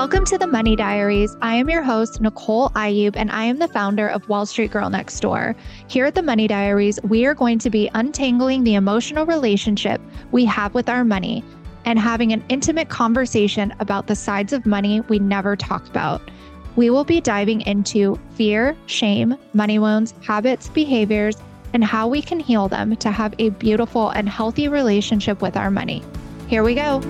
Welcome to the Money Diaries. I am your host, Nicole Ayub, and I am the founder of Wall Street Girl Next Door. Here at the Money Diaries, we are going to be untangling the emotional relationship we have with our money and having an intimate conversation about the sides of money we never talk about. We will be diving into fear, shame, money wounds, habits, behaviors, and how we can heal them to have a beautiful and healthy relationship with our money. Here we go.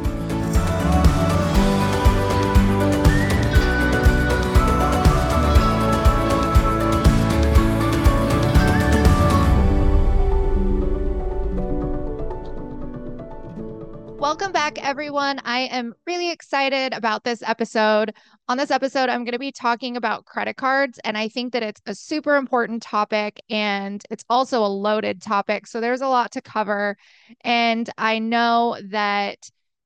Back, everyone. I am really excited about this episode. On this episode, I'm going to be talking about credit cards, and I think that it's a super important topic and it's also a loaded topic. So there's a lot to cover. And I know that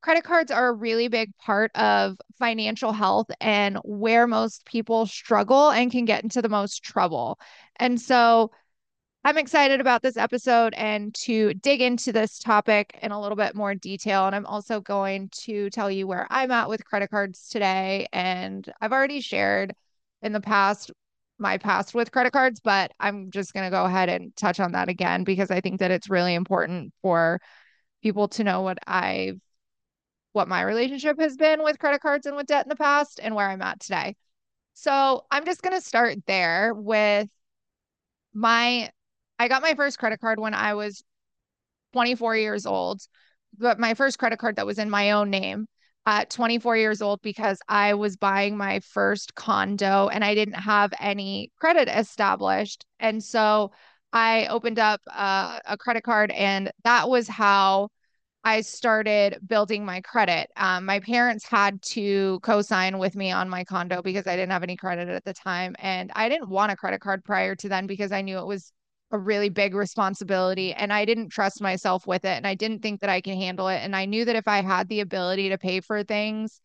credit cards are a really big part of financial health and where most people struggle and can get into the most trouble. And so, I'm excited about this episode and to dig into this topic in a little bit more detail. And I'm also going to tell you where I'm at with credit cards today. And I've already shared in the past my past with credit cards, but I'm just going to go ahead and touch on that again because I think that it's really important for people to know what I've what my relationship has been with credit cards and with debt in the past and where I'm at today. So, I'm just going to start there with my I got my first credit card when I was 24 years old, but my first credit card that was in my own name at 24 years old because I was buying my first condo and I didn't have any credit established. And so I opened up uh, a credit card, and that was how I started building my credit. Um, my parents had to co sign with me on my condo because I didn't have any credit at the time. And I didn't want a credit card prior to then because I knew it was a really big responsibility and I didn't trust myself with it and I didn't think that I can handle it and I knew that if I had the ability to pay for things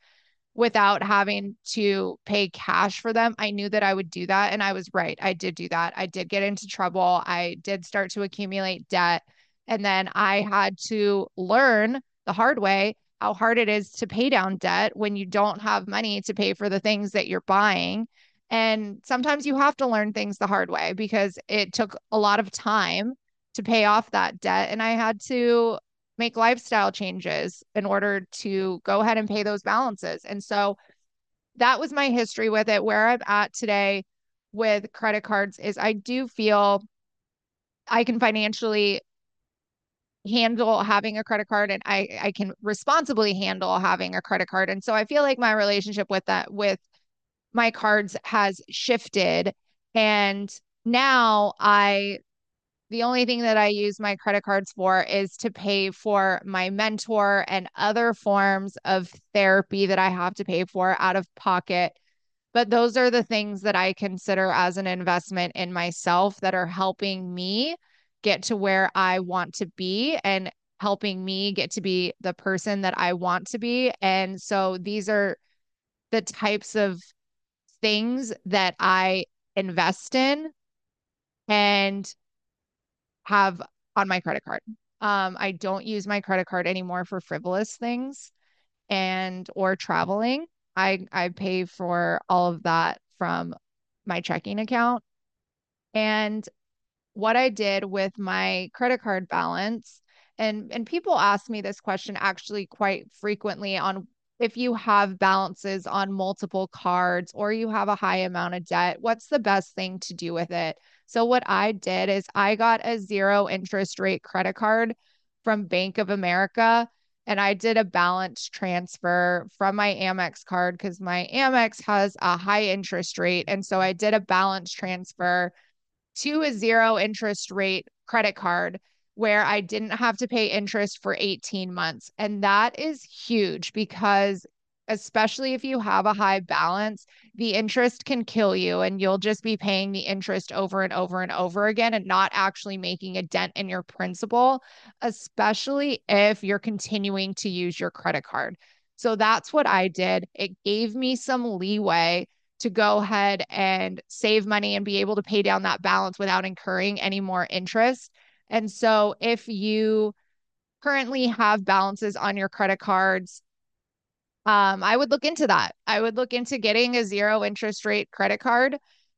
without having to pay cash for them, I knew that I would do that and I was right. I did do that. I did get into trouble. I did start to accumulate debt and then I had to learn the hard way how hard it is to pay down debt when you don't have money to pay for the things that you're buying and sometimes you have to learn things the hard way because it took a lot of time to pay off that debt. And I had to make lifestyle changes in order to go ahead and pay those balances. And so that was my history with it. Where I'm at today with credit cards is I do feel I can financially handle having a credit card and I I can responsibly handle having a credit card. And so I feel like my relationship with that with my cards has shifted and now I the only thing that I use my credit cards for is to pay for my mentor and other forms of therapy that I have to pay for out of pocket. But those are the things that I consider as an investment in myself that are helping me get to where I want to be and helping me get to be the person that I want to be. And so these are the types of things that I invest in and have on my credit card. Um, I don't use my credit card anymore for frivolous things and or traveling. I I pay for all of that from my checking account. And what I did with my credit card balance and and people ask me this question actually quite frequently on if you have balances on multiple cards or you have a high amount of debt, what's the best thing to do with it? So, what I did is I got a zero interest rate credit card from Bank of America and I did a balance transfer from my Amex card because my Amex has a high interest rate. And so I did a balance transfer to a zero interest rate credit card where I didn't have to pay interest for 18 months. And that is huge because especially if you have a high balance, the interest can kill you and you'll just be paying the interest over and over and over again and not actually making a dent in your principal, especially if you're continuing to use your credit card. So that's what I did. It gave me some leeway to go ahead and save money and be able to pay down that balance without incurring any more interest. And so if you currently have balances on your credit cards, um, I would look into that. I would look into getting a zero interest rate credit card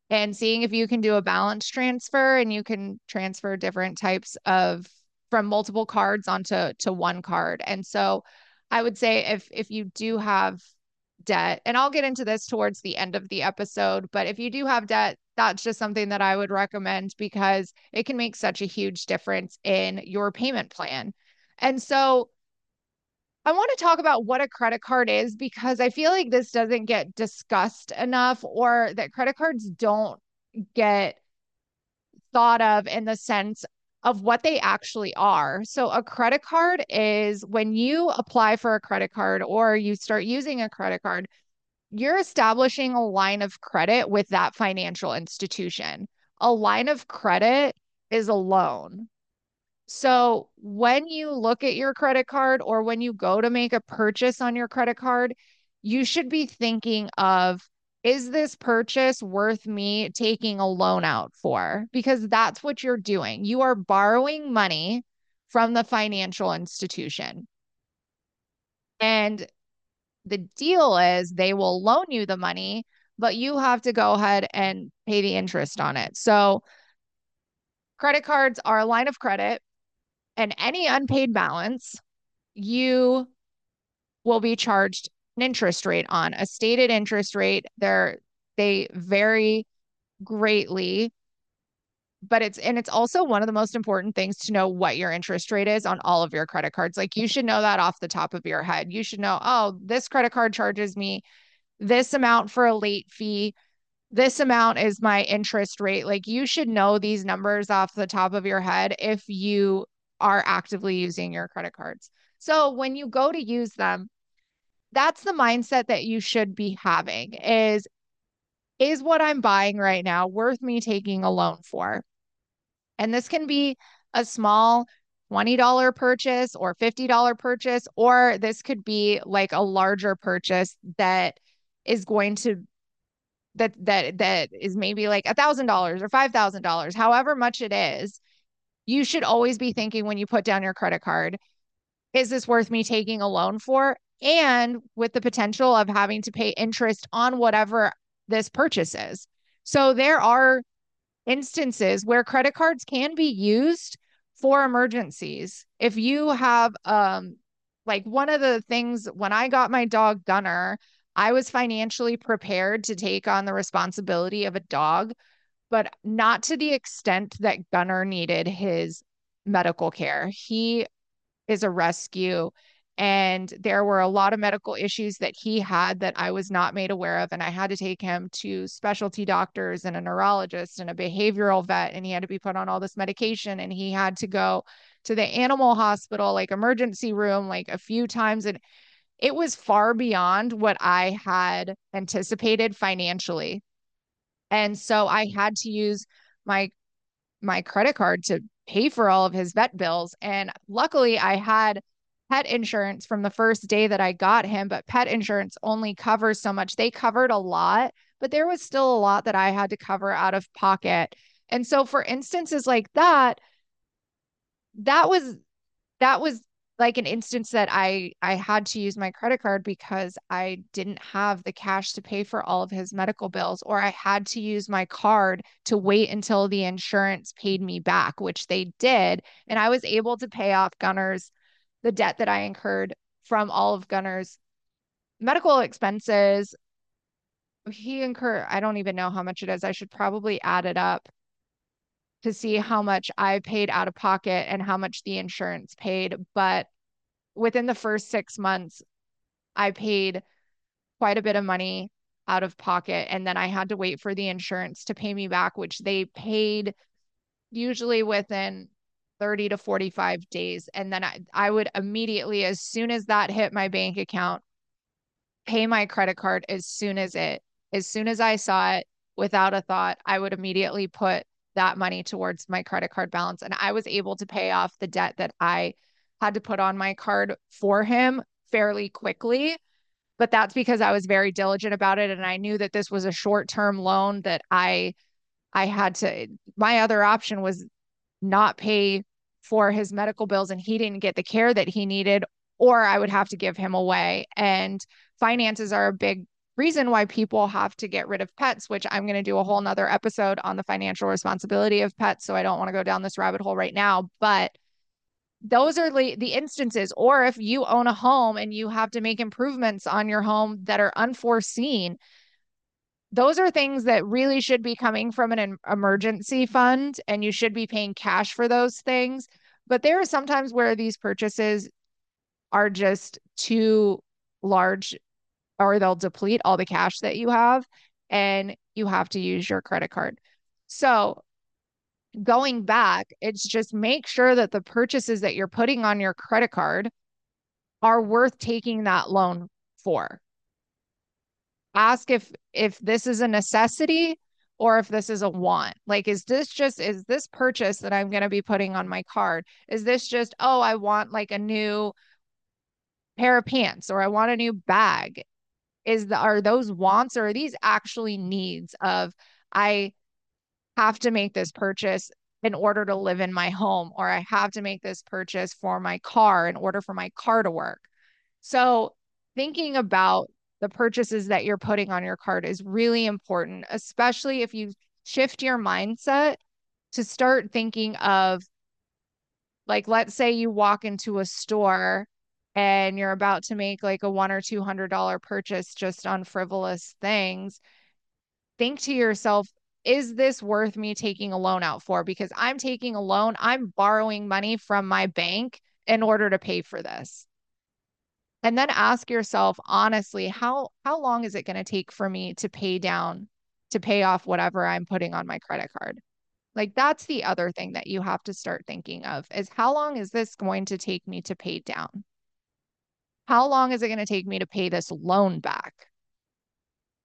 and seeing if you can do a balance transfer and you can transfer different types of from multiple cards onto to one card. And so I would say if if you do have debt, and I'll get into this towards the end of the episode, but if you do have debt, that's just something that I would recommend because it can make such a huge difference in your payment plan. And so I want to talk about what a credit card is because I feel like this doesn't get discussed enough or that credit cards don't get thought of in the sense of what they actually are. So, a credit card is when you apply for a credit card or you start using a credit card, you're establishing a line of credit with that financial institution. A line of credit is a loan. So, when you look at your credit card or when you go to make a purchase on your credit card, you should be thinking of is this purchase worth me taking a loan out for? Because that's what you're doing. You are borrowing money from the financial institution. And the deal is they will loan you the money, but you have to go ahead and pay the interest on it. So, credit cards are a line of credit, and any unpaid balance, you will be charged an interest rate on a stated interest rate. They're they vary greatly but it's and it's also one of the most important things to know what your interest rate is on all of your credit cards. Like you should know that off the top of your head. You should know, oh, this credit card charges me this amount for a late fee. This amount is my interest rate. Like you should know these numbers off the top of your head if you are actively using your credit cards. So when you go to use them, that's the mindset that you should be having is is what I'm buying right now worth me taking a loan for? And this can be a small $20 purchase or $50 purchase, or this could be like a larger purchase that is going to that that that is maybe like a thousand dollars or five thousand dollars, however much it is. You should always be thinking when you put down your credit card, is this worth me taking a loan for? and with the potential of having to pay interest on whatever this purchase is. So there are instances where credit cards can be used for emergencies. If you have um like one of the things when I got my dog Gunner, I was financially prepared to take on the responsibility of a dog, but not to the extent that Gunner needed his medical care. He is a rescue and there were a lot of medical issues that he had that I was not made aware of. And I had to take him to specialty doctors and a neurologist and a behavioral vet. And he had to be put on all this medication. And he had to go to the animal hospital, like emergency room, like a few times. And it was far beyond what I had anticipated financially. And so I had to use my my credit card to pay for all of his vet bills. And luckily I had pet insurance from the first day that I got him, but pet insurance only covers so much. They covered a lot, but there was still a lot that I had to cover out of pocket. And so for instances like that, that was that was like an instance that I I had to use my credit card because I didn't have the cash to pay for all of his medical bills or I had to use my card to wait until the insurance paid me back, which they did, and I was able to pay off Gunner's the debt that I incurred from all of Gunner's medical expenses. He incurred, I don't even know how much it is. I should probably add it up to see how much I paid out of pocket and how much the insurance paid. But within the first six months, I paid quite a bit of money out of pocket. And then I had to wait for the insurance to pay me back, which they paid usually within 30 to 45 days. And then I, I would immediately, as soon as that hit my bank account, pay my credit card as soon as it, as soon as I saw it without a thought, I would immediately put that money towards my credit card balance. And I was able to pay off the debt that I had to put on my card for him fairly quickly. But that's because I was very diligent about it. And I knew that this was a short term loan that I, I had to, my other option was not pay for his medical bills and he didn't get the care that he needed or I would have to give him away. And finances are a big reason why people have to get rid of pets, which I'm going to do a whole nother episode on the financial responsibility of pets. So I don't want to go down this rabbit hole right now. But those are the, the instances. Or if you own a home and you have to make improvements on your home that are unforeseen, those are things that really should be coming from an emergency fund and you should be paying cash for those things. But there are sometimes where these purchases are just too large or they'll deplete all the cash that you have and you have to use your credit card. So going back, it's just make sure that the purchases that you're putting on your credit card are worth taking that loan for. Ask if if this is a necessity or if this is a want. Like is this just is this purchase that I'm going to be putting on my card? Is this just oh, I want like a new pair of pants or I want a new bag? Is the are those wants or are these actually needs of I have to make this purchase in order to live in my home, or I have to make this purchase for my car in order for my car to work. So, thinking about the purchases that you're putting on your card is really important, especially if you shift your mindset to start thinking of, like, let's say you walk into a store and you're about to make like a one or two hundred dollar purchase just on frivolous things. Think to yourself, is this worth me taking a loan out for? Because I'm taking a loan, I'm borrowing money from my bank in order to pay for this. And then ask yourself honestly, how how long is it going to take for me to pay down to pay off whatever I'm putting on my credit card? Like that's the other thing that you have to start thinking of is how long is this going to take me to pay down? How long is it going to take me to pay this loan back?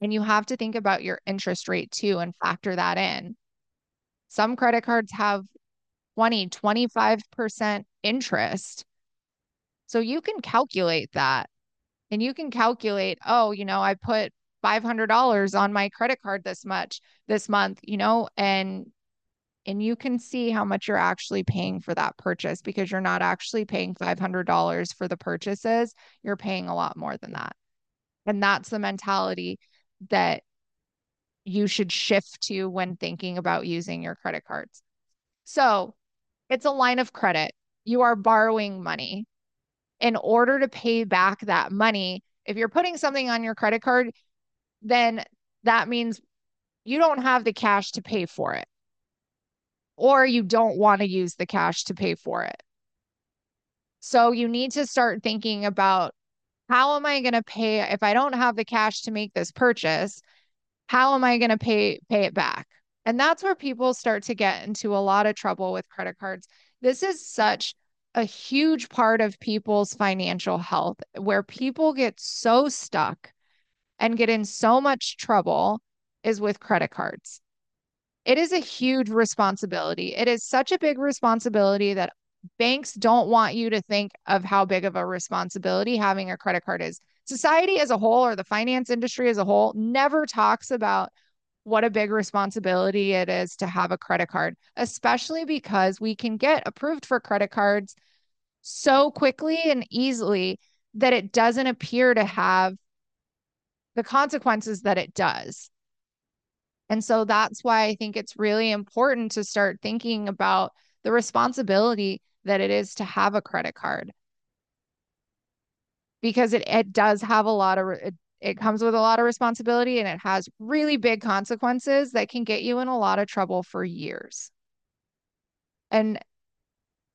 And you have to think about your interest rate too and factor that in. Some credit cards have 20, 25% interest. So you can calculate that and you can calculate, oh, you know, I put $500 on my credit card this much this month, you know, and and you can see how much you're actually paying for that purchase because you're not actually paying $500 for the purchases, you're paying a lot more than that. And that's the mentality that you should shift to when thinking about using your credit cards. So it's a line of credit. You are borrowing money. In order to pay back that money, if you're putting something on your credit card, then that means you don't have the cash to pay for it, or you don't want to use the cash to pay for it. So you need to start thinking about how am I going to pay if I don't have the cash to make this purchase? How am I going to pay pay it back? And that's where people start to get into a lot of trouble with credit cards. This is such a huge part of people's financial health where people get so stuck and get in so much trouble is with credit cards. It is a huge responsibility. It is such a big responsibility that banks don't want you to think of how big of a responsibility having a credit card is. Society as a whole, or the finance industry as a whole, never talks about what a big responsibility it is to have a credit card, especially because we can get approved for credit cards so quickly and easily that it doesn't appear to have the consequences that it does. And so that's why I think it's really important to start thinking about the responsibility that it is to have a credit card because it, it does have a lot of it, it comes with a lot of responsibility and it has really big consequences that can get you in a lot of trouble for years. And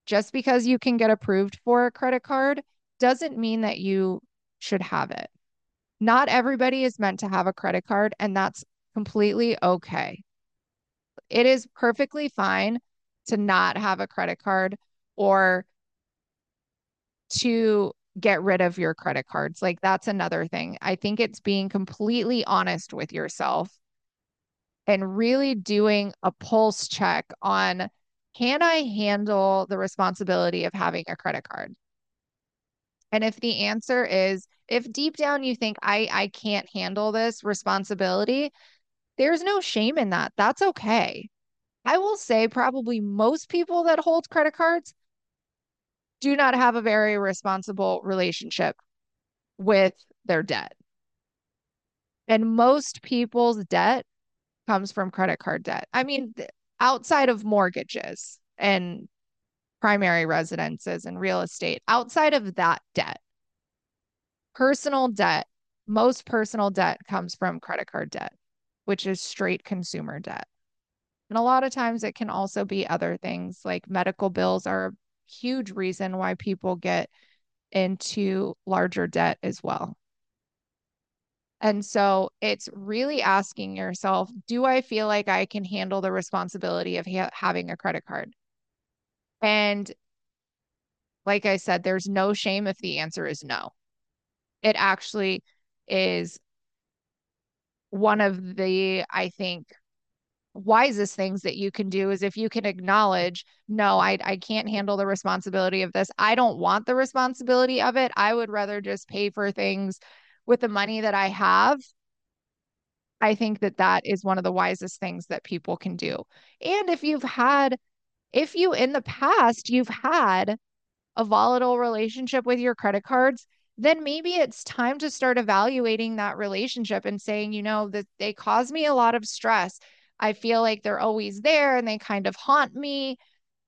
just because you can get approved for a credit card doesn't mean that you should have it. Not everybody is meant to have a credit card, and that's completely okay. It is perfectly fine to not have a credit card or to get rid of your credit cards. Like that's another thing. I think it's being completely honest with yourself and really doing a pulse check on can I handle the responsibility of having a credit card? And if the answer is if deep down you think I I can't handle this responsibility, there's no shame in that. That's okay. I will say probably most people that hold credit cards do not have a very responsible relationship with their debt. And most people's debt comes from credit card debt. I mean, outside of mortgages and primary residences and real estate, outside of that debt, personal debt, most personal debt comes from credit card debt, which is straight consumer debt. And a lot of times it can also be other things like medical bills are huge reason why people get into larger debt as well. And so it's really asking yourself, do I feel like I can handle the responsibility of ha- having a credit card? And like I said, there's no shame if the answer is no. It actually is one of the, I think, wisest things that you can do is if you can acknowledge, no, I, I can't handle the responsibility of this. I don't want the responsibility of it. I would rather just pay for things with the money that I have. I think that that is one of the wisest things that people can do. And if you've had, if you in the past, you've had a volatile relationship with your credit cards, then maybe it's time to start evaluating that relationship and saying, you know, that they cause me a lot of stress. I feel like they're always there and they kind of haunt me.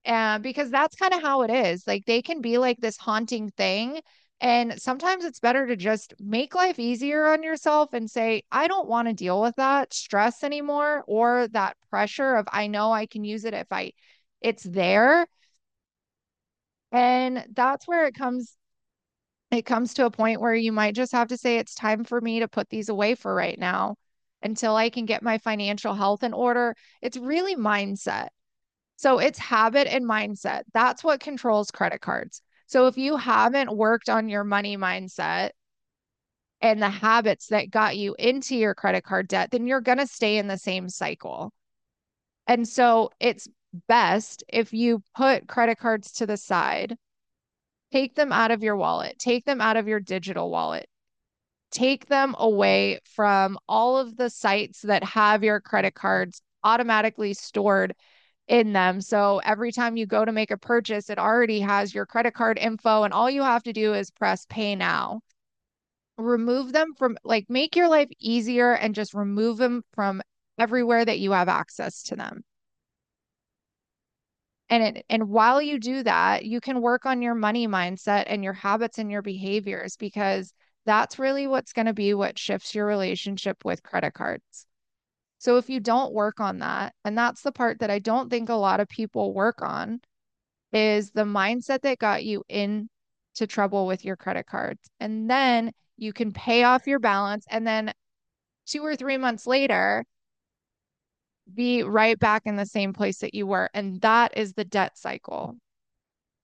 And because that's kind of how it is. Like they can be like this haunting thing. And sometimes it's better to just make life easier on yourself and say, I don't want to deal with that stress anymore or that pressure of I know I can use it if I it's there. And that's where it comes it comes to a point where you might just have to say it's time for me to put these away for right now until I can get my financial health in order. It's really mindset. So it's habit and mindset. That's what controls credit cards. So if you haven't worked on your money mindset and the habits that got you into your credit card debt, then you're going to stay in the same cycle. And so it's best if you put credit cards to the side, take them out of your wallet, take them out of your digital wallet, take them away from all of the sites that have your credit cards automatically stored in them. So every time you go to make a purchase, it already has your credit card info, and all you have to do is press pay now. Remove them from like make your life easier and just remove them from everywhere that you have access to them. And it, and while you do that, you can work on your money mindset and your habits and your behaviors because that's really what's going to be what shifts your relationship with credit cards. So if you don't work on that, and that's the part that I don't think a lot of people work on, is the mindset that got you into trouble with your credit cards. And then you can pay off your balance and then two or three months later be right back in the same place that you were. And that is the debt cycle.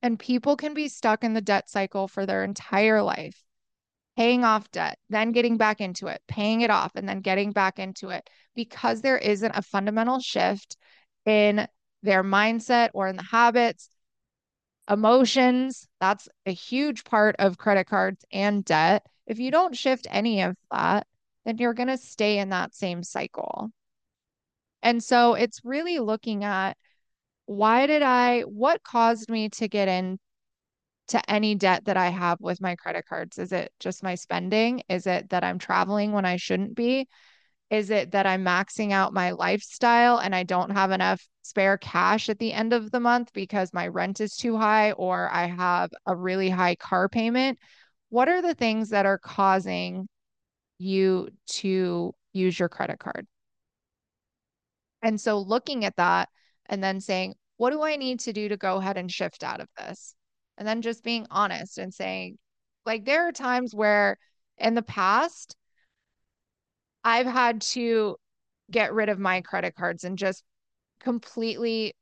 And people can be stuck in the debt cycle for their entire life paying off debt, then getting back into it, paying it off, and then getting back into it because there isn't a fundamental shift in their mindset or in the habits, emotions. That's a huge part of credit cards and debt. If you don't shift any of that, then you're going to stay in that same cycle. And so it's really looking at why did I, what caused me to get in to any debt that I have with my credit cards? Is it just my spending? Is it that I'm traveling when I shouldn't be? Is it that I'm maxing out my lifestyle and I don't have enough spare cash at the end of the month because my rent is too high or I have a really high car payment? What are the things that are causing you to use your credit card? And so looking at that and then saying, what do I need to do to go ahead and shift out of this? And then just being honest and saying, like, there are times where in the past, I've had to get rid of my credit cards and just completely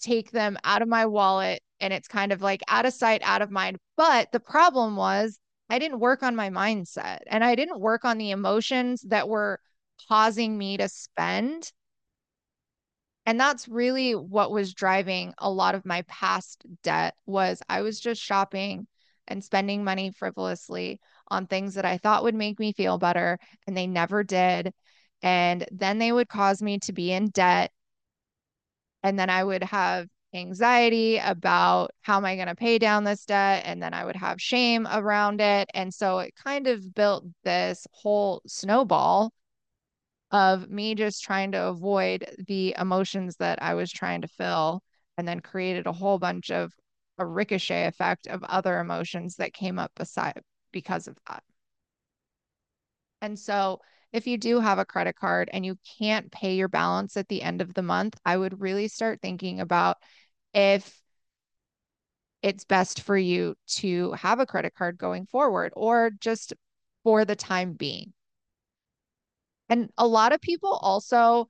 take them out of my wallet. And it's kind of like out of sight, out of mind. But the problem was, I didn't work on my mindset and I didn't work on the emotions that were causing me to spend and that's really what was driving a lot of my past debt was i was just shopping and spending money frivolously on things that i thought would make me feel better and they never did and then they would cause me to be in debt and then i would have anxiety about how am I going to pay down this debt? And then I would have shame around it. And so it kind of built this whole snowball of me just trying to avoid the emotions that I was trying to fill and then created a whole bunch of a ricochet effect of other emotions that came up beside because of that. And so if you do have a credit card and you can't pay your balance at the end of the month, I would really start thinking about if it's best for you to have a credit card going forward or just for the time being. And a lot of people also,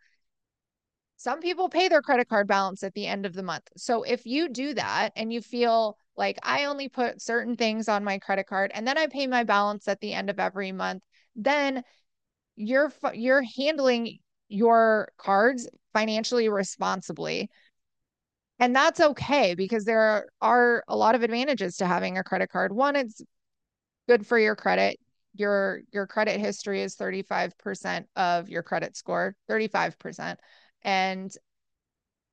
some people pay their credit card balance at the end of the month. So if you do that and you feel like I only put certain things on my credit card and then I pay my balance at the end of every month, then you're you're handling your cards financially responsibly. And that's okay because there are a lot of advantages to having a credit card. One, it's good for your credit. Your your credit history is 35% of your credit score, 35%. And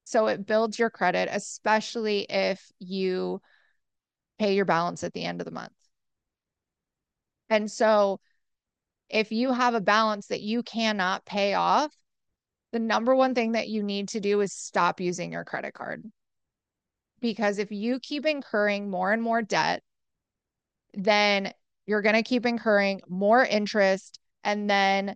so it builds your credit, especially if you pay your balance at the end of the month. And so if you have a balance that you cannot pay off, the number one thing that you need to do is stop using your credit card. Because if you keep incurring more and more debt, then you're going to keep incurring more interest and then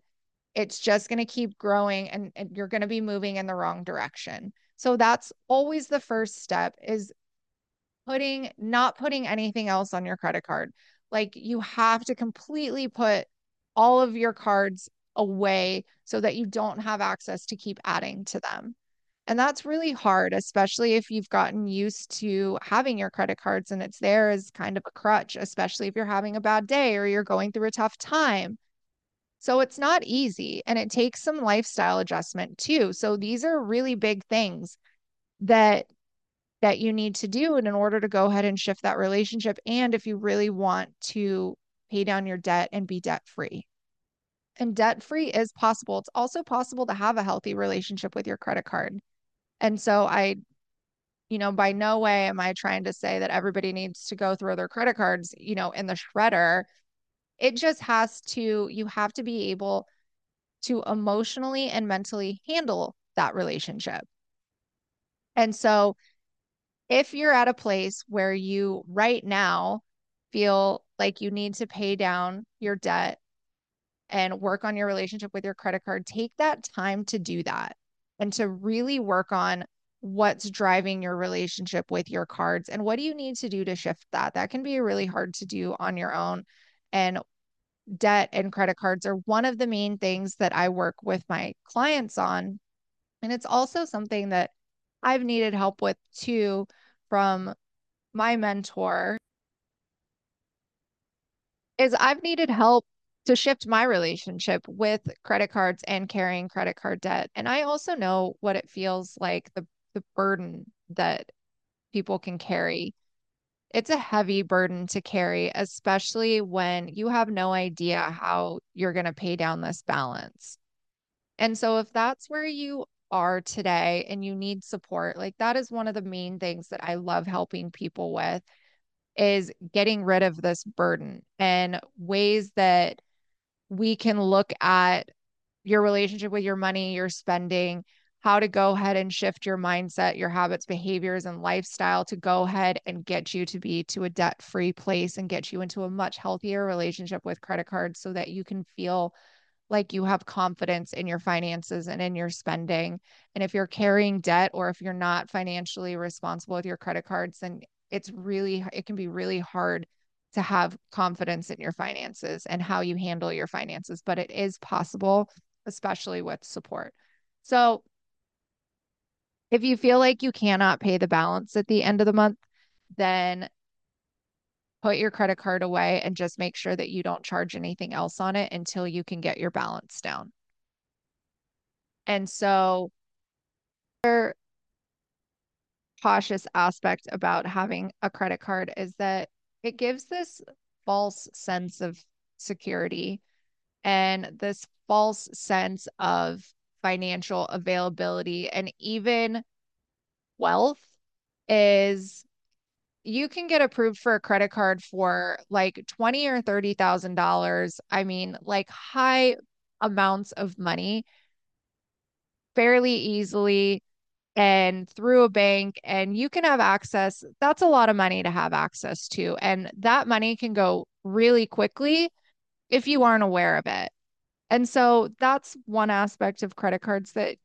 it's just going to keep growing and, and you're going to be moving in the wrong direction. So that's always the first step is putting not putting anything else on your credit card. Like you have to completely put all of your cards away so that you don't have access to keep adding to them. And that's really hard, especially if you've gotten used to having your credit cards and it's there as kind of a crutch, especially if you're having a bad day or you're going through a tough time. So it's not easy and it takes some lifestyle adjustment too. So these are really big things that that you need to do in order to go ahead and shift that relationship and if you really want to pay down your debt and be debt free. And debt free is possible. It's also possible to have a healthy relationship with your credit card. And so I, you know, by no way am I trying to say that everybody needs to go through their credit cards, you know, in the shredder. It just has to, you have to be able to emotionally and mentally handle that relationship. And so if you're at a place where you right now feel like you need to pay down your debt and work on your relationship with your credit card, take that time to do that and to really work on what's driving your relationship with your cards and what do you need to do to shift that. That can be really hard to do on your own. And debt and credit cards are one of the main things that I work with my clients on. And it's also something that I've needed help with too from my mentor is I've needed help to shift my relationship with credit cards and carrying credit card debt. And I also know what it feels like the the burden that people can carry. It's a heavy burden to carry, especially when you have no idea how you're going to pay down this balance. And so if that's where you are today and you need support, like that is one of the main things that I love helping people with is getting rid of this burden and ways that we can look at your relationship with your money, your spending, how to go ahead and shift your mindset, your habits, behaviors, and lifestyle to go ahead and get you to be to a debt free place and get you into a much healthier relationship with credit cards so that you can feel like you have confidence in your finances and in your spending. And if you're carrying debt or if you're not financially responsible with your credit cards, then it's really, it can be really hard to have confidence in your finances and how you handle your finances, but it is possible, especially with support. So if you feel like you cannot pay the balance at the end of the month, then put your credit card away and just make sure that you don't charge anything else on it until you can get your balance down. And so the cautious aspect about having a credit card is that it gives this false sense of security and this false sense of financial availability and even wealth is you can get approved for a credit card for like twenty or thirty thousand dollars. I mean, like high amounts of money fairly easily and through a bank and you can have access that's a lot of money to have access to and that money can go really quickly if you aren't aware of it. And so that's one aspect of credit cards that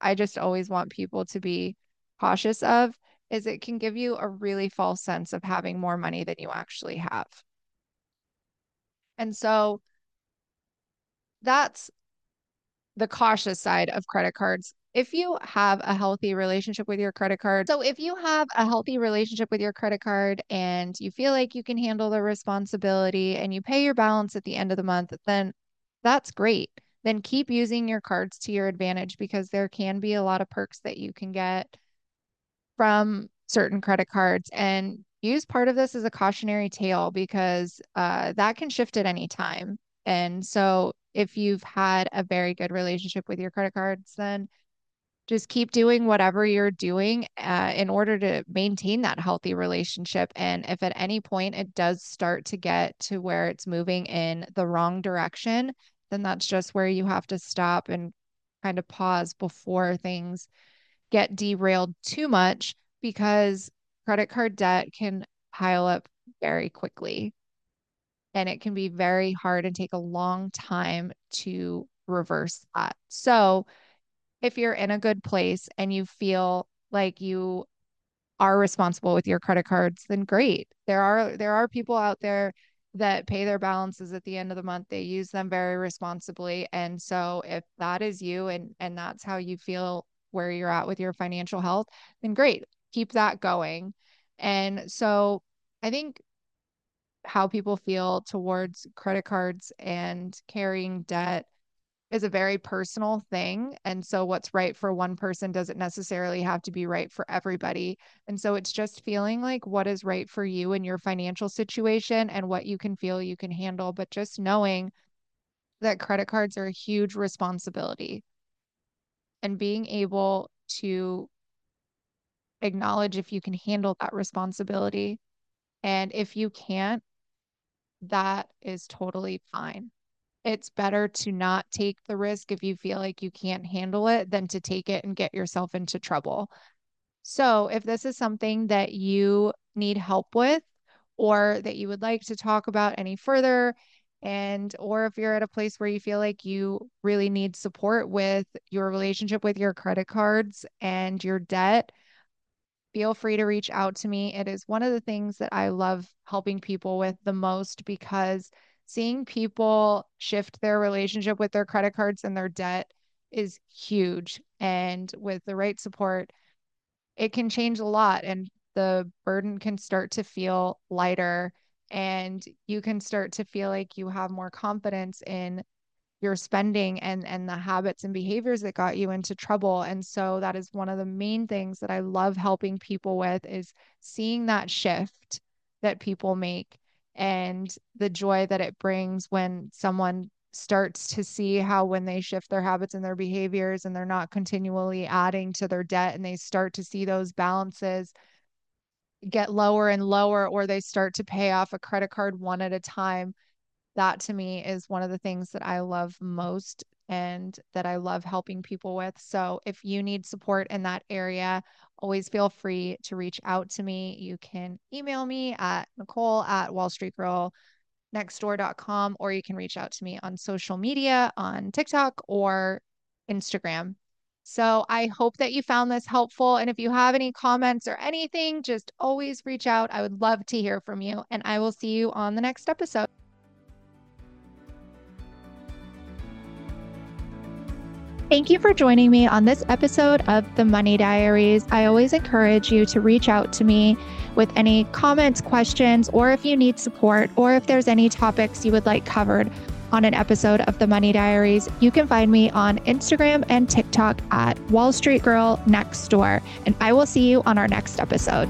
i just always want people to be cautious of is it can give you a really false sense of having more money than you actually have. And so that's the cautious side of credit cards if you have a healthy relationship with your credit card, so if you have a healthy relationship with your credit card and you feel like you can handle the responsibility and you pay your balance at the end of the month, then that's great. Then keep using your cards to your advantage because there can be a lot of perks that you can get from certain credit cards and use part of this as a cautionary tale because uh, that can shift at any time. And so if you've had a very good relationship with your credit cards, then just keep doing whatever you're doing uh, in order to maintain that healthy relationship. And if at any point it does start to get to where it's moving in the wrong direction, then that's just where you have to stop and kind of pause before things get derailed too much because credit card debt can pile up very quickly. And it can be very hard and take a long time to reverse that. So, if you're in a good place and you feel like you are responsible with your credit cards, then great. There are there are people out there that pay their balances at the end of the month. They use them very responsibly. And so if that is you and and that's how you feel where you're at with your financial health, then great. Keep that going. And so I think how people feel towards credit cards and carrying debt is a very personal thing. And so what's right for one person doesn't necessarily have to be right for everybody. And so it's just feeling like what is right for you and your financial situation and what you can feel you can handle, but just knowing that credit cards are a huge responsibility and being able to acknowledge if you can handle that responsibility. And if you can't, that is totally fine it's better to not take the risk if you feel like you can't handle it than to take it and get yourself into trouble. So, if this is something that you need help with or that you would like to talk about any further, and or if you're at a place where you feel like you really need support with your relationship with your credit cards and your debt, feel free to reach out to me. It is one of the things that I love helping people with the most because seeing people shift their relationship with their credit cards and their debt is huge. And with the right support, it can change a lot and the burden can start to feel lighter. And you can start to feel like you have more confidence in your spending and and the habits and behaviors that got you into trouble. And so that is one of the main things that I love helping people with is seeing that shift that people make and the joy that it brings when someone starts to see how when they shift their habits and their behaviors and they're not continually adding to their debt and they start to see those balances get lower and lower or they start to pay off a credit card one at a time that to me is one of the things that I love most and that I love helping people with. So if you need support in that area, always feel free to reach out to me. You can email me at Nicole at Wall Street Girl or you can reach out to me on social media on TikTok or Instagram. So I hope that you found this helpful. And if you have any comments or anything, just always reach out. I would love to hear from you. And I will see you on the next episode. Thank you for joining me on this episode of the Money Diaries. I always encourage you to reach out to me with any comments, questions, or if you need support, or if there's any topics you would like covered on an episode of the Money Diaries. You can find me on Instagram and TikTok at Wall Street Girl Next Door, and I will see you on our next episode.